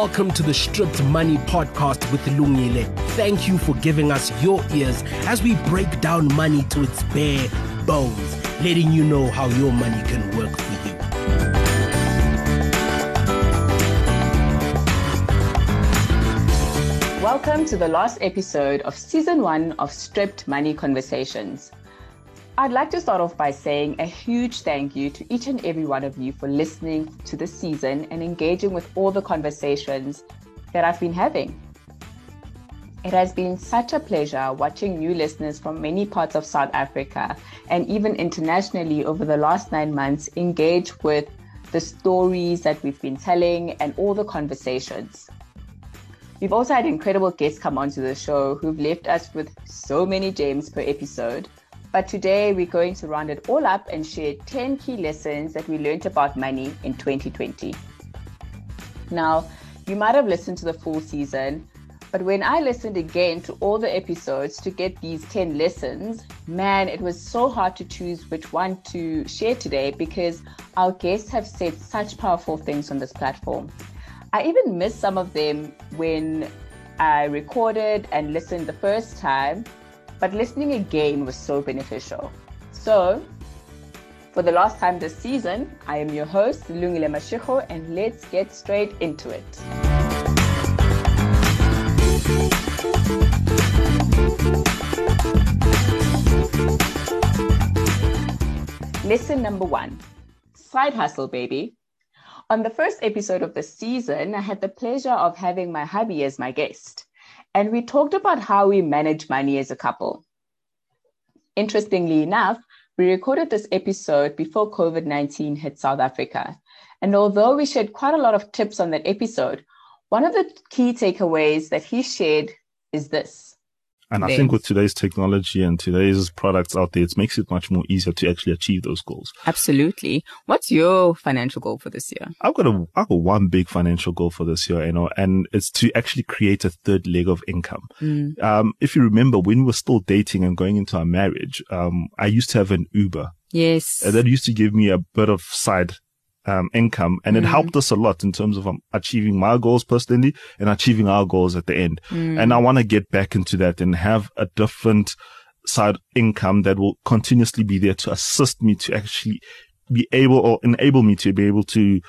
Welcome to the Stripped Money Podcast with Lungile. Thank you for giving us your ears as we break down money to its bare bones, letting you know how your money can work for you. Welcome to the last episode of season one of Stripped Money Conversations. I'd like to start off by saying a huge thank you to each and every one of you for listening to this season and engaging with all the conversations that I've been having. It has been such a pleasure watching new listeners from many parts of South Africa and even internationally over the last nine months engage with the stories that we've been telling and all the conversations. We've also had incredible guests come onto the show who've left us with so many gems per episode but today we're going to round it all up and share 10 key lessons that we learned about money in 2020. Now, you might have listened to the full season, but when I listened again to all the episodes to get these 10 lessons, man, it was so hard to choose which one to share today because our guests have said such powerful things on this platform. I even missed some of them when I recorded and listened the first time but listening again was so beneficial. So, for the last time this season, I am your host, Lungile Mashiko, and let's get straight into it. Lesson number one side hustle, baby. On the first episode of the season, I had the pleasure of having my hubby as my guest and we talked about how we manage money as a couple. Interestingly enough, we recorded this episode before COVID 19 hit South Africa. And although we shared quite a lot of tips on that episode, one of the key takeaways that he shared is this and I think with today's technology and today's products out there, it makes it much more easier to actually achieve those goals. Absolutely. What's your financial goal for this year? I've got a, I've got one big financial goal for this year, you know, and it's to actually create a third leg of income. Mm. Um, if you remember when we were still dating and going into our marriage, um, I used to have an Uber. Yes. And that used to give me a bit of side um, income and it mm. helped us a lot in terms of um, achieving my goals personally and achieving our goals at the end. Mm. And I want to get back into that and have a different side income that will continuously be there to assist me to actually be able or enable me to be able to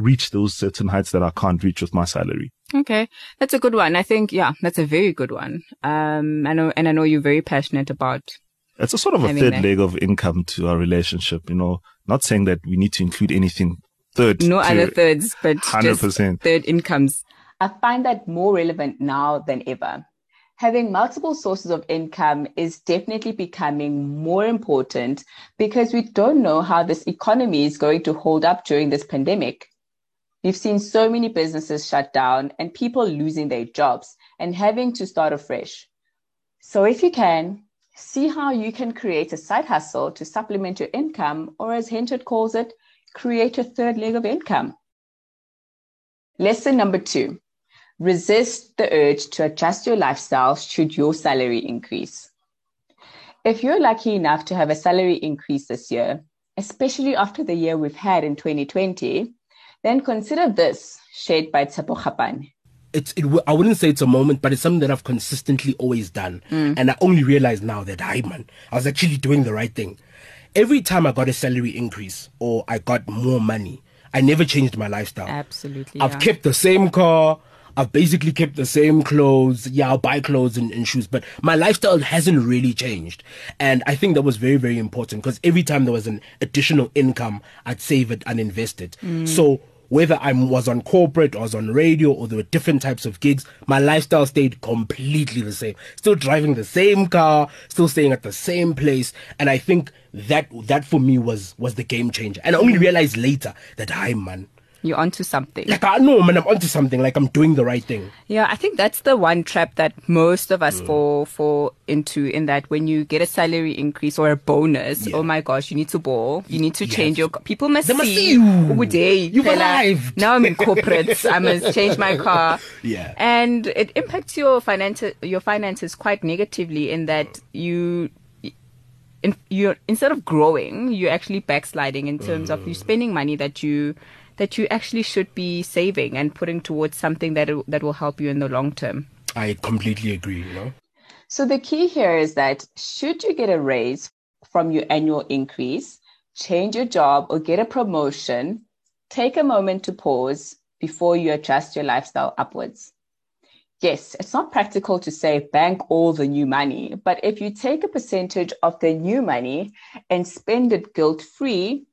reach those certain heights that I can't reach with my salary. Okay. That's a good one. I think, yeah, that's a very good one. Um, I know, and I know you're very passionate about it's a sort of a third that. leg of income to our relationship, you know, not saying that we need to include anything third. No other thirds, but 100%. third incomes. I find that more relevant now than ever. Having multiple sources of income is definitely becoming more important because we don't know how this economy is going to hold up during this pandemic. We've seen so many businesses shut down and people losing their jobs and having to start afresh. So if you can, See how you can create a side hustle to supplement your income, or as Henchard calls it, create a third leg of income. Lesson number two resist the urge to adjust your lifestyle should your salary increase. If you're lucky enough to have a salary increase this year, especially after the year we've had in 2020, then consider this shared by Tsepo it's it, I wouldn't say it's a moment, but it's something that I've consistently always done. Mm. And I only realized now that I man, I was actually doing the right thing. Every time I got a salary increase or I got more money, I never changed my lifestyle. Absolutely. I've yeah. kept the same car. I've basically kept the same clothes. Yeah, I'll buy clothes and, and shoes, but my lifestyle hasn't really changed. And I think that was very, very important because every time there was an additional income, I'd save it and invest it. Mm. So whether I was on corporate or was on radio or there were different types of gigs, my lifestyle stayed completely the same. Still driving the same car, still staying at the same place. And I think that, that for me was, was the game changer. And I only realized later that I, man, you're onto something. Like I know, man, I'm onto something. Like I'm doing the right thing. Yeah, I think that's the one trap that most of us mm. fall fall into. In that, when you get a salary increase or a bonus, yeah. oh my gosh, you need to ball. You need to yes. change your. People must, they must see, you. Oh, day, You've arrived. Now I'm in corporate. I must change my car. Yeah, and it impacts your finances. Your finances quite negatively in that you in, you're instead of growing, you're actually backsliding in terms mm. of you spending money that you that you actually should be saving and putting towards something that that will help you in the long term. I completely agree, you know. So the key here is that should you get a raise from your annual increase, change your job or get a promotion, take a moment to pause before you adjust your lifestyle upwards. Yes, it's not practical to say bank all the new money, but if you take a percentage of the new money and spend it guilt free,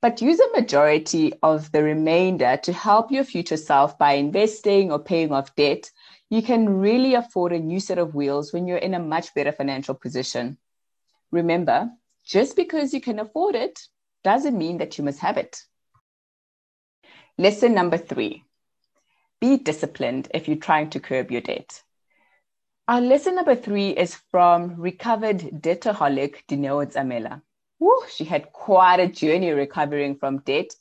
but use a majority of the remainder to help your future self by investing or paying off debt, you can really afford a new set of wheels when you're in a much better financial position. Remember, just because you can afford it doesn't mean that you must have it. Lesson number three be disciplined if you're trying to curb your debt. Our lesson number three is from recovered debtaholic Dineo Zamela. Woo, she had quite a journey recovering from debt,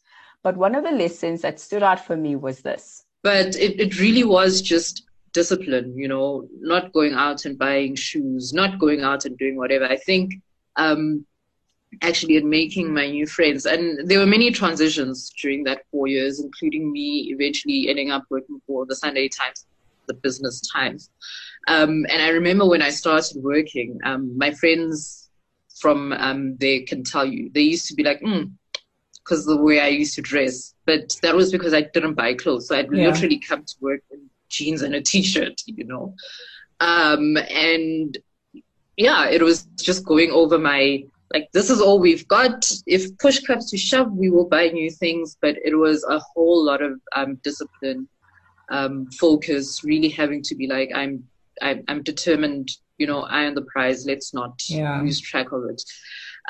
but one of the lessons that stood out for me was this. But it, it really was just discipline, you know, not going out and buying shoes, not going out and doing whatever. I think um, actually in making my new friends, and there were many transitions during that four years, including me eventually ending up working for the Sunday Times, the Business Times. Um, and I remember when I started working, um, my friends from um, there can tell you they used to be like, because mm, the way I used to dress, but that was because I didn't buy clothes. So I'd yeah. literally come to work in jeans and a t-shirt, you know. Um, and yeah, it was just going over my like this is all we've got. If push comes to shove, we will buy new things. But it was a whole lot of um, discipline, um, focus, really having to be like, I'm, I'm, I'm determined. You know, I am the prize. Let's not yeah. lose track of it.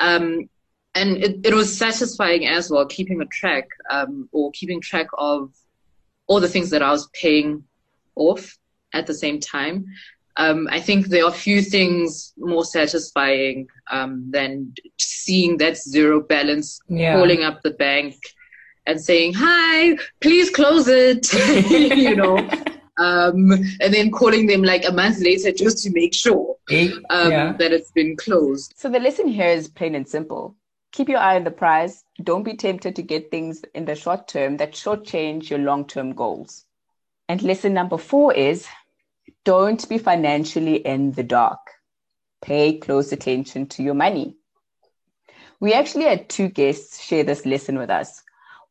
Um, and it, it was satisfying as well, keeping a track um, or keeping track of all the things that I was paying off at the same time. Um, I think there are few things more satisfying um, than seeing that zero balance, yeah. calling up the bank and saying, "Hi, please close it," you know, um, and then calling them like a month later just to make sure um, yeah. that it's been closed. So the lesson here is plain and simple: keep your eye on the prize. Don't be tempted to get things in the short term that shortchange your long-term goals. And lesson number four is don't be financially in the dark. Pay close attention to your money. We actually had two guests share this lesson with us.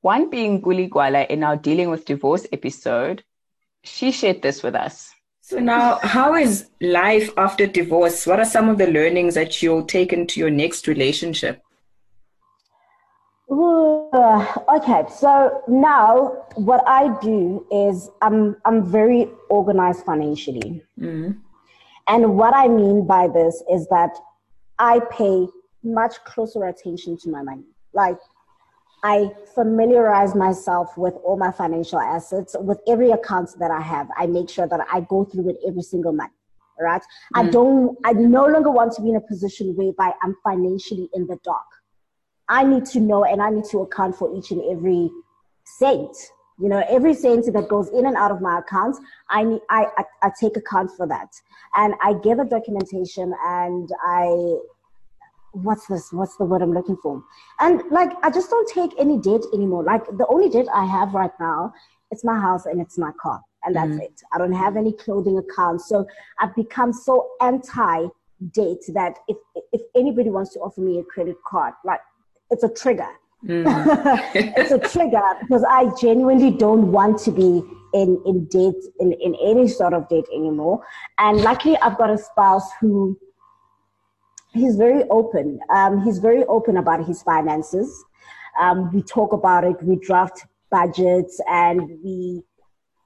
One being Guli Gwala in our Dealing with Divorce episode. She shared this with us. So now, how is life after divorce? What are some of the learnings that you'll take into your next relationship? okay, so now what I do is I'm I'm very organized financially, mm-hmm. and what I mean by this is that I pay much closer attention to my money. Like I familiarize myself with all my financial assets, with every account that I have. I make sure that I go through it every single month. Right? Mm-hmm. I don't. I no longer want to be in a position whereby I'm financially in the dark I need to know and I need to account for each and every cent. You know, every cent that goes in and out of my accounts, I need, I, I, I take account for that. And I gather documentation and I, what's this? What's the word I'm looking for? And like, I just don't take any debt anymore. Like the only debt I have right now, it's my house and it's my car. And that's mm. it. I don't have any clothing accounts. So I've become so anti debt that if, if anybody wants to offer me a credit card, like it's a trigger. Mm. it's a trigger because I genuinely don't want to be in in debt in, in any sort of debt anymore. And luckily, I've got a spouse who he's very open. Um, he's very open about his finances. Um, we talk about it. We draft budgets, and we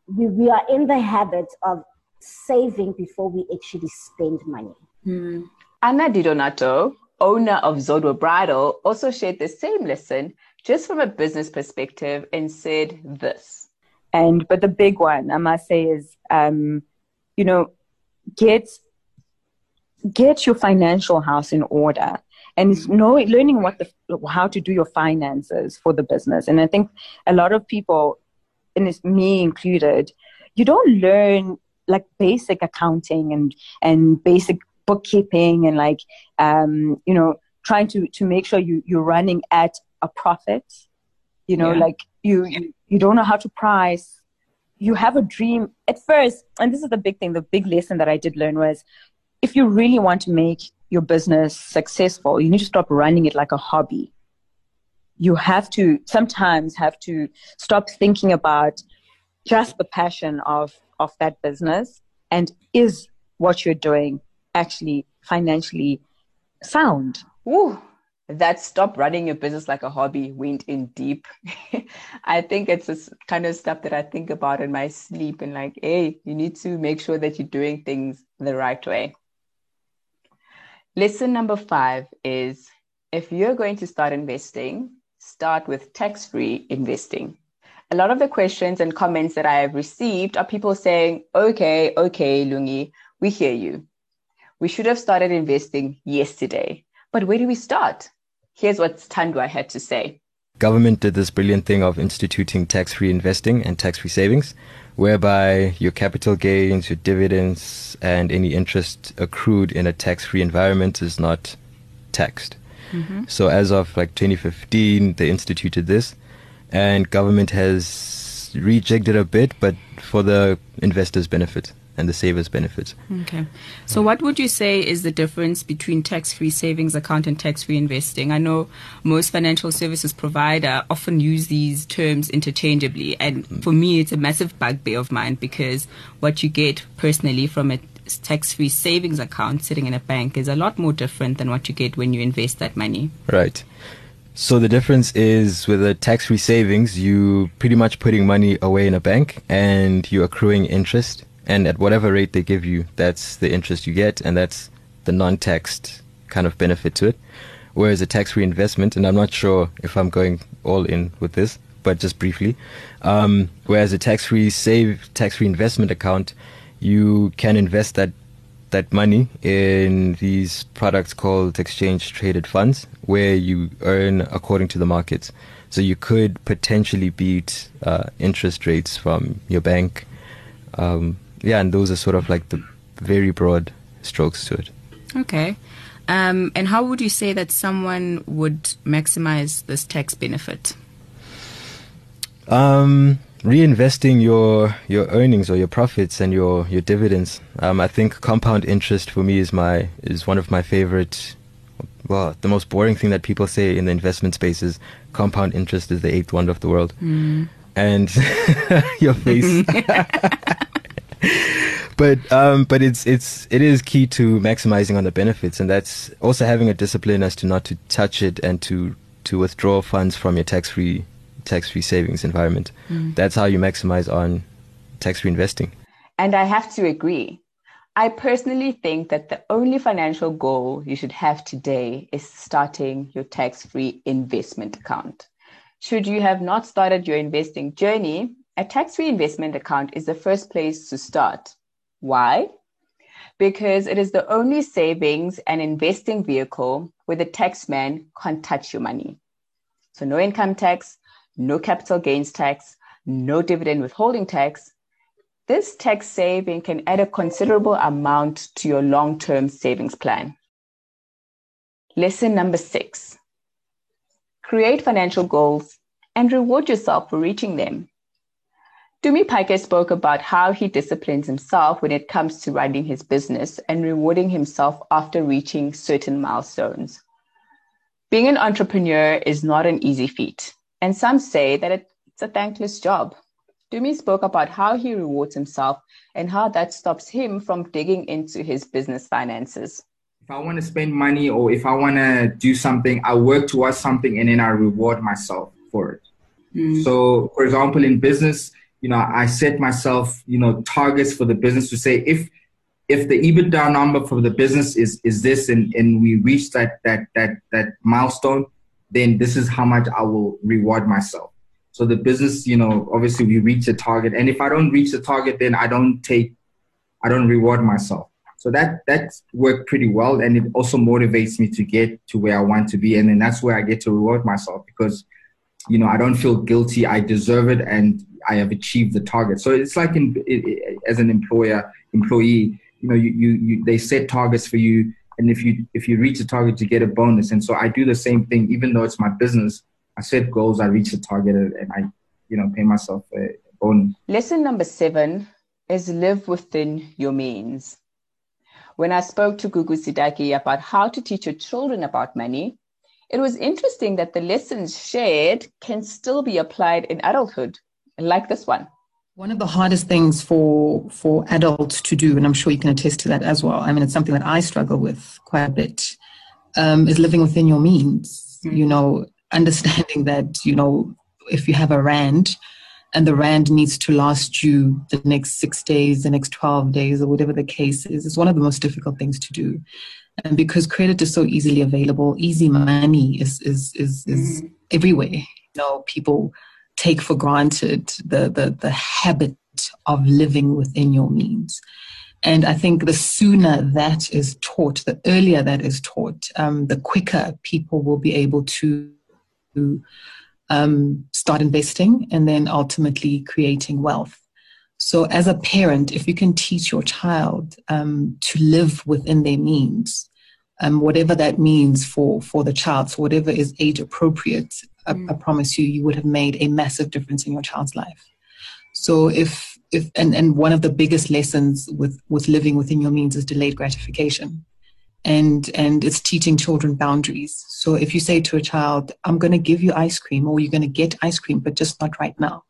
we we are in the habit of saving before we actually spend money. Mm. Anna Di Donato owner of Zodwa Bridal, also shared the same lesson just from a business perspective and said this. And but the big one I must say is, um, you know, get get your financial house in order and know learning what the how to do your finances for the business. And I think a lot of people, and it's me included, you don't learn like basic accounting and and basic bookkeeping and like um, you know trying to to make sure you you're running at a profit. You know yeah. like you, you you don't know how to price. You have a dream. At first and this is the big thing the big lesson that i did learn was if you really want to make your business successful you need to stop running it like a hobby you have to sometimes have to stop thinking about just the passion of of that business and is what you're doing actually financially sound Ooh, that stop running your business like a hobby went in deep. I think it's this kind of stuff that I think about in my sleep and like, hey, you need to make sure that you're doing things the right way. Lesson number five is if you're going to start investing, start with tax free investing. A lot of the questions and comments that I have received are people saying, okay, okay, Lungi, we hear you. We should have started investing yesterday. But where do we start? Here's what Tandwa had to say. Government did this brilliant thing of instituting tax free investing and tax free savings, whereby your capital gains, your dividends, and any interest accrued in a tax free environment is not taxed. Mm-hmm. So, as of like 2015, they instituted this, and government has rejigged it a bit, but for the investors' benefit and the savers benefits. Okay. So, what would you say is the difference between tax free savings account and tax free investing? I know most financial services provider often use these terms interchangeably. And mm. for me, it's a massive bugbear of mine because what you get personally from a tax free savings account sitting in a bank is a lot more different than what you get when you invest that money. Right. So the difference is with a tax-free savings, you pretty much putting money away in a bank and you're accruing interest and at whatever rate they give you, that's the interest you get, and that's the non-taxed kind of benefit to it. Whereas a tax-free investment, and I'm not sure if I'm going all in with this, but just briefly, um, whereas a tax-free save, tax-free investment account, you can invest that that money in these products called exchange traded funds, where you earn according to the markets. So you could potentially beat uh, interest rates from your bank. Um, yeah, and those are sort of like the very broad strokes to it. Okay. Um, and how would you say that someone would maximize this tax benefit? Um, reinvesting your your earnings or your profits and your your dividends. Um, I think compound interest for me is my is one of my favorite. Well, the most boring thing that people say in the investment space is compound interest is the eighth wonder of the world. Mm. And your face. but um, but it's it's it is key to maximizing on the benefits, and that's also having a discipline as to not to touch it and to to withdraw funds from your tax free tax free savings environment. Mm. That's how you maximize on tax free investing. And I have to agree. I personally think that the only financial goal you should have today is starting your tax free investment account. Should you have not started your investing journey, a tax free investment account is the first place to start. Why? Because it is the only savings and investing vehicle where the taxman can't touch your money. So, no income tax, no capital gains tax, no dividend withholding tax. This tax saving can add a considerable amount to your long term savings plan. Lesson number six create financial goals and reward yourself for reaching them. Tumi Piker spoke about how he disciplines himself when it comes to running his business and rewarding himself after reaching certain milestones. Being an entrepreneur is not an easy feat, and some say that it's a thankless job. Dumi spoke about how he rewards himself and how that stops him from digging into his business finances. If I want to spend money or if I want to do something, I work towards something and then I reward myself for it. Mm. So, for example, in business, you know, I set myself, you know, targets for the business to say if if the EBITDA number for the business is is this and, and we reach that that that that milestone, then this is how much I will reward myself. So the business, you know, obviously we reach the target. And if I don't reach the target, then I don't take I don't reward myself. So that that's worked pretty well and it also motivates me to get to where I want to be. And then that's where I get to reward myself because you know, I don't feel guilty. I deserve it and I have achieved the target. So it's like in, it, as an employer, employee, you know, you, you, you, they set targets for you. And if you, if you reach the target, you get a bonus. And so I do the same thing, even though it's my business, I set goals, I reach the target and I, you know, pay myself a bonus. Lesson number seven is live within your means. When I spoke to Gugu Sidaki about how to teach your children about money, it was interesting that the lessons shared can still be applied in adulthood, like this one. One of the hardest things for for adults to do, and I'm sure you can attest to that as well. I mean, it's something that I struggle with quite a bit, um, is living within your means. Mm-hmm. You know, understanding that you know if you have a rand and the rand needs to last you the next six days, the next 12 days, or whatever the case is, is one of the most difficult things to do. And because credit is so easily available, easy money is is is, is mm. everywhere. You know, people take for granted the, the the habit of living within your means. And I think the sooner that is taught, the earlier that is taught, um, the quicker people will be able to um, start investing and then ultimately creating wealth. So, as a parent, if you can teach your child um, to live within their means, um, whatever that means for for the child, so whatever is age appropriate, mm. I, I, promise you, you would have made a massive difference in your child's life. So, if if and, and one of the biggest lessons with with living within your means is delayed gratification and and it's teaching children boundaries so if you say to a child i'm going to give you ice cream or you're going to get ice cream but just not right now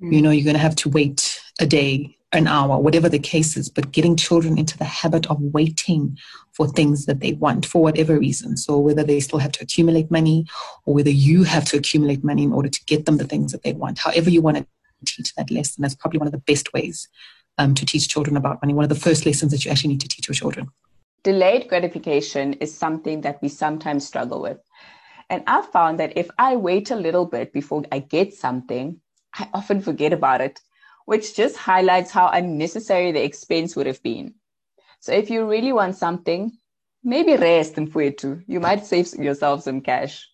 mm. you know you're going to have to wait a day an hour whatever the case is but getting children into the habit of waiting for things that they want for whatever reason. So whether they still have to accumulate money or whether you have to accumulate money in order to get them the things that they want. However you want to teach that lesson that's probably one of the best ways um, to teach children about money one of the first lessons that you actually need to teach your children. Delayed gratification is something that we sometimes struggle with. And I've found that if I wait a little bit before I get something, I often forget about it, which just highlights how unnecessary the expense would have been. So if you really want something, maybe rest and too. You might save yourself some cash.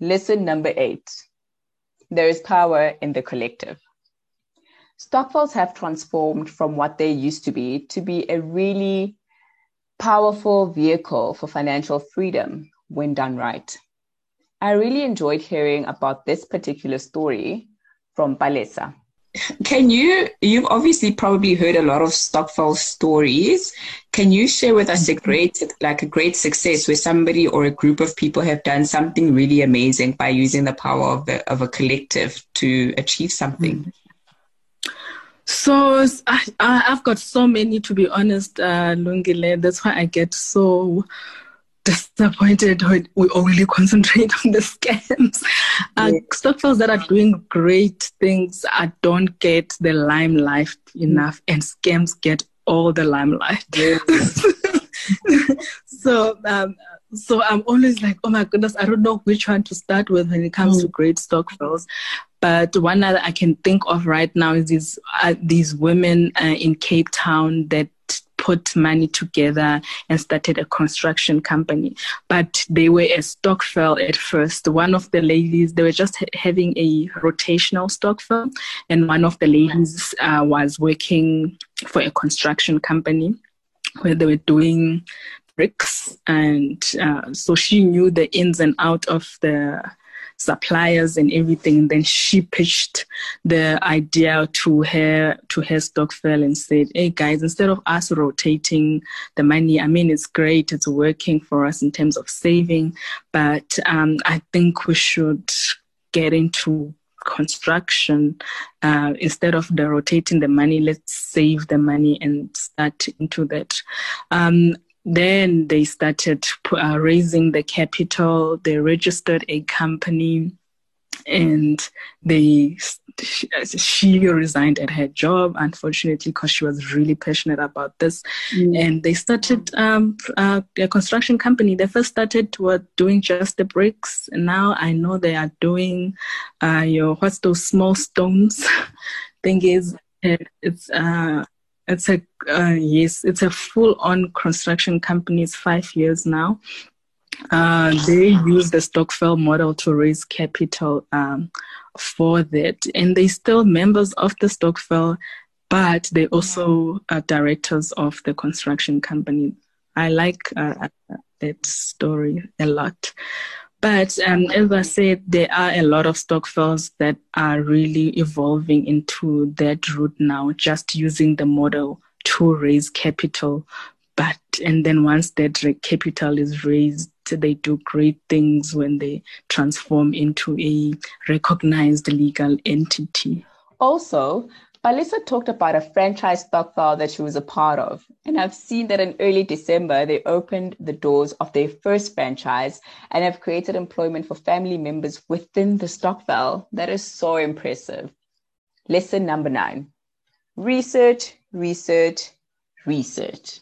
Lesson number eight. There is power in the collective. Stokvels have transformed from what they used to be to be a really powerful vehicle for financial freedom when done right. I really enjoyed hearing about this particular story from Palesa. Can you, you've obviously probably heard a lot of Stokvel stories. Can you share with us a great, like a great success where somebody or a group of people have done something really amazing by using the power of, the, of a collective to achieve something? Mm-hmm. So I, have got so many, to be honest, uh, Lungile. That's why I get so disappointed when we only concentrate on the scams. Uh, Stokvels that are doing great things uh, don't get the limelight enough, and scams get all the limelight. so, um, so I'm always like, oh my goodness, I don't know which one to start with when it comes mm. to great Stokvels. But one that I can think of right now is these uh, these women uh, in Cape Town that put money together and started a construction company. But they were a stokvel at first. One of the ladies, they were just ha- having a rotational stokvel, and one of the ladies uh, was working for a construction company where they were doing bricks. And uh, so she knew the ins and out of the suppliers and everything. And then she pitched the idea to her to her stokvel and said, "Hey guys, instead of us rotating the money, I mean it's great, it's working for us in terms of saving, but um, I think we should get into." construction uh, instead of the rotating the money let's save the money and start into that um, then they started uh, raising the capital. They registered a company, and they she, resigned at her job, unfortunately, because she was really passionate about this. Mm. And they started um, uh, a construction company. They first started were doing just the bricks, and now I know they are doing uh, your what's those small stones. Thing is, it's uh, it's a uh, yes, it's a full-on construction company. It's five years now. Uh, they use the Stokvel model to raise capital um, for that, and they still members of the Stokvel, but they also are directors of the construction company. I like uh, that story a lot. But um, as I said, there are a lot of stokvels that are really evolving into that route now, just using the model to raise capital. But and then once that capital is raised, they do great things when they transform into a recognized legal entity. Also, Palesa talked about a franchise stokvel that she was a part of. And I've seen that in early December, they opened the doors of their first franchise and have created employment for family members within the stokvel. That is so impressive. Lesson number nine research, research, research.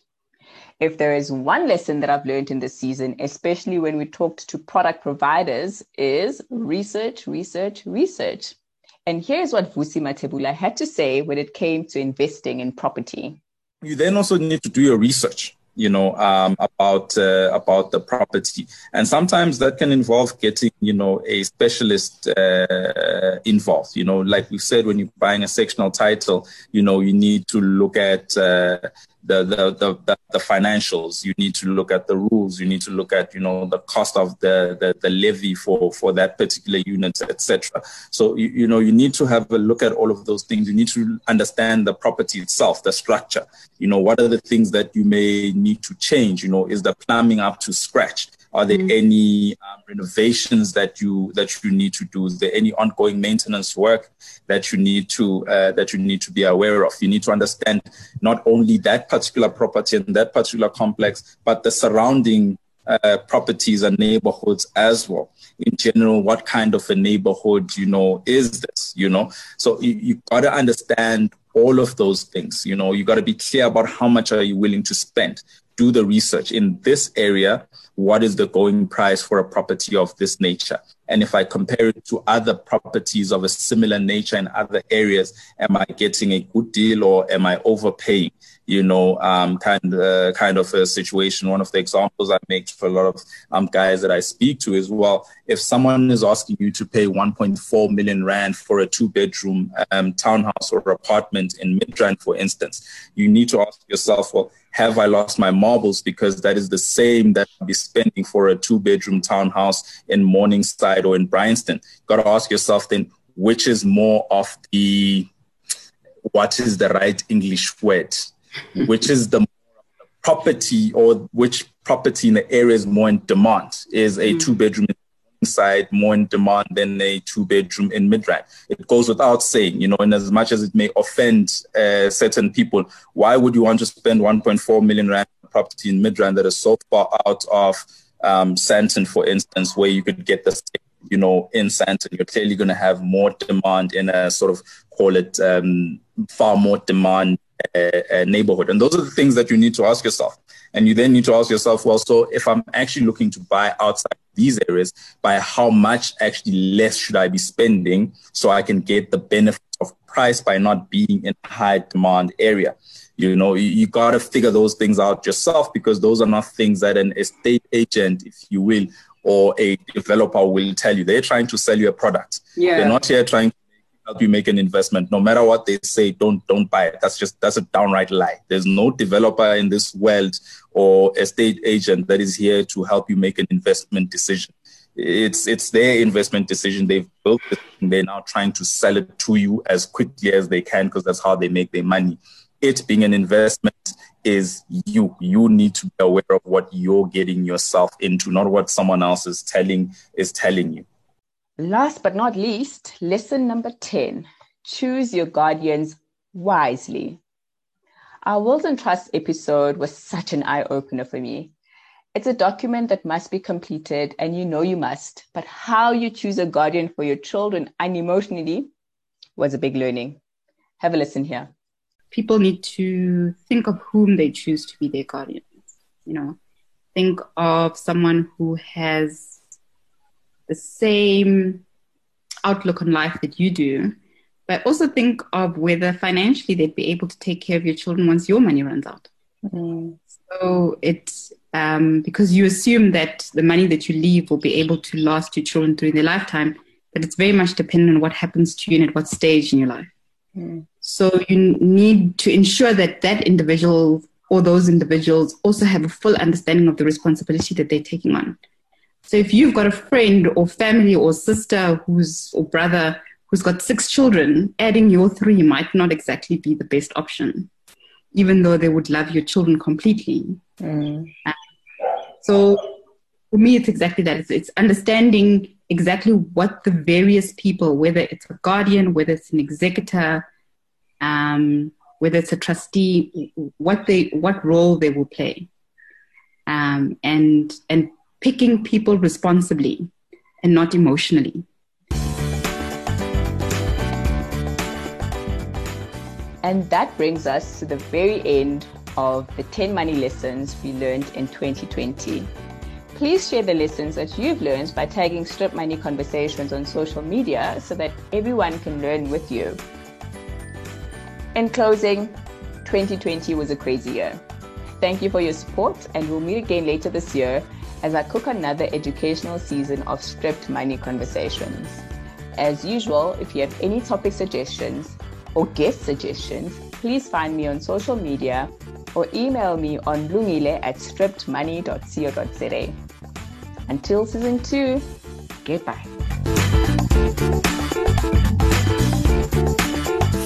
If there is one lesson that I've learned in this season, especially when we talked to product providers, is research, research, research. And here's what Vusi Matebula had to say when it came to investing in property. You then also need to do your research you know um, about uh, about the property and sometimes that can involve getting you know a specialist uh, involved you know like we said when you're buying a sectional title you know you need to look at uh, the, the, the, the, financials. You need to look at the rules. You need to look at, you know, the cost of the, the, the levy for, for that particular unit, etc. So, you, you know, you need to have a look at all of those things. You need to understand the property itself, the structure. You know, what are the things that you may need to change? You know, is the plumbing up to scratch? Are there mm-hmm. any um, renovations that you that you need to do? Is there any ongoing maintenance work that you need to uh, that you need to be aware of? You need to understand not only that particular property and that particular complex, but the surrounding uh, properties and neighborhoods as well. In general, what kind of a neighborhood you know is this? You know, so you, you got to understand all of those things. You know, you got to be clear about how much are you willing to spend do the research in this area. What is the going price for a property of this nature? And if I compare it to other properties of a similar nature in other areas, am I getting a good deal or am I overpaying? You know, um, kind uh, kind of a situation. One of the examples I make for a lot of um, guys that I speak to is well, if someone is asking you to pay 1.4 million rand for a two bedroom um, townhouse or apartment in Midrand, for instance, you need to ask yourself, well, have I lost my marbles? Because that is the same that I'll be spending for a two bedroom townhouse in Morningside or in Bryanston. Got to ask yourself then, which is more of the, what is the right English word? which is the property or which property in the area is more in demand? Is a mm. two bedroom side more in demand than a two bedroom in Midrand. It goes without saying, you know, and as much as it may offend uh, certain people, why would you want to spend 1.4 million rand property in Midrand that is so far out of um, Sandton, for instance, where you could get the you know, in Sandton, you're clearly going to have more demand in a sort of call it um, far more demand uh, uh, neighborhood. And those are the things that you need to ask yourself. And you then need to ask yourself, well, so if I'm actually looking to buy outside these areas, by how much actually less should I be spending so I can get the benefit of price by not being in a high demand area? You know, you, you got to figure those things out yourself because those are not things that an estate agent, if you will, or a developer will tell you. They're trying to sell you a product. Yeah. They're not here trying to help you make an investment. No matter what they say, don't don't buy it. That's just that's a downright lie. There's no developer in this world or estate agent that is here to help you make an investment decision. It's it's their investment decision. They've built it and they're now trying to sell it to you as quickly as they can because that's how they make their money. It being an investment is you. You need to be aware of what you're getting yourself into, not what someone else is telling is telling you. Last but not least, lesson number 10 choose your guardians wisely. Our Wills and Trust episode was such an eye opener for me. It's a document that must be completed, and you know you must, but how you choose a guardian for your children unemotionally was a big learning. Have a listen here. People need to think of whom they choose to be their guardians. You know, think of someone who has the same outlook on life that you do, but also think of whether financially they'd be able to take care of your children once your money runs out. Mm. So it's um, because you assume that the money that you leave will be able to last your children through their lifetime, but it's very much dependent on what happens to you and at what stage in your life. Mm. So you need to ensure that that individual or those individuals also have a full understanding of the responsibility that they're taking on. So if you've got a friend or family or sister who's or brother who's got six children, adding your three might not exactly be the best option, even though they would love your children completely. Mm. So for me, it's exactly that. It's, it's understanding exactly what the various people, whether it's a guardian, whether it's an executor, um, whether it's a trustee, what they what role they will play, um, and and picking people responsibly and not emotionally. And that brings us to the very end of the 10 money lessons we learned in 2020. Please share the lessons that you've learned by tagging Strip Money Conversations on social media so that everyone can learn with you. In closing, 2020 was a crazy year. Thank you for your support, and we'll meet again later this year as I cook another educational season of Stripped Money Conversations. As usual, if you have any topic suggestions or guest suggestions, please find me on social media or email me on lungile at strippedmoney.co.za. Until season two, goodbye.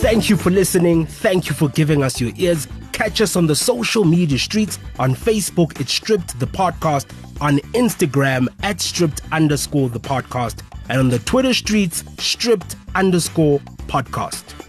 Thank you for listening. Thank you for giving us your ears. Catch us on the social media streets. On Facebook, it's Stripped the Podcast. On Instagram, at Stripped underscore the podcast. And on the Twitter streets, Stripped underscore podcast.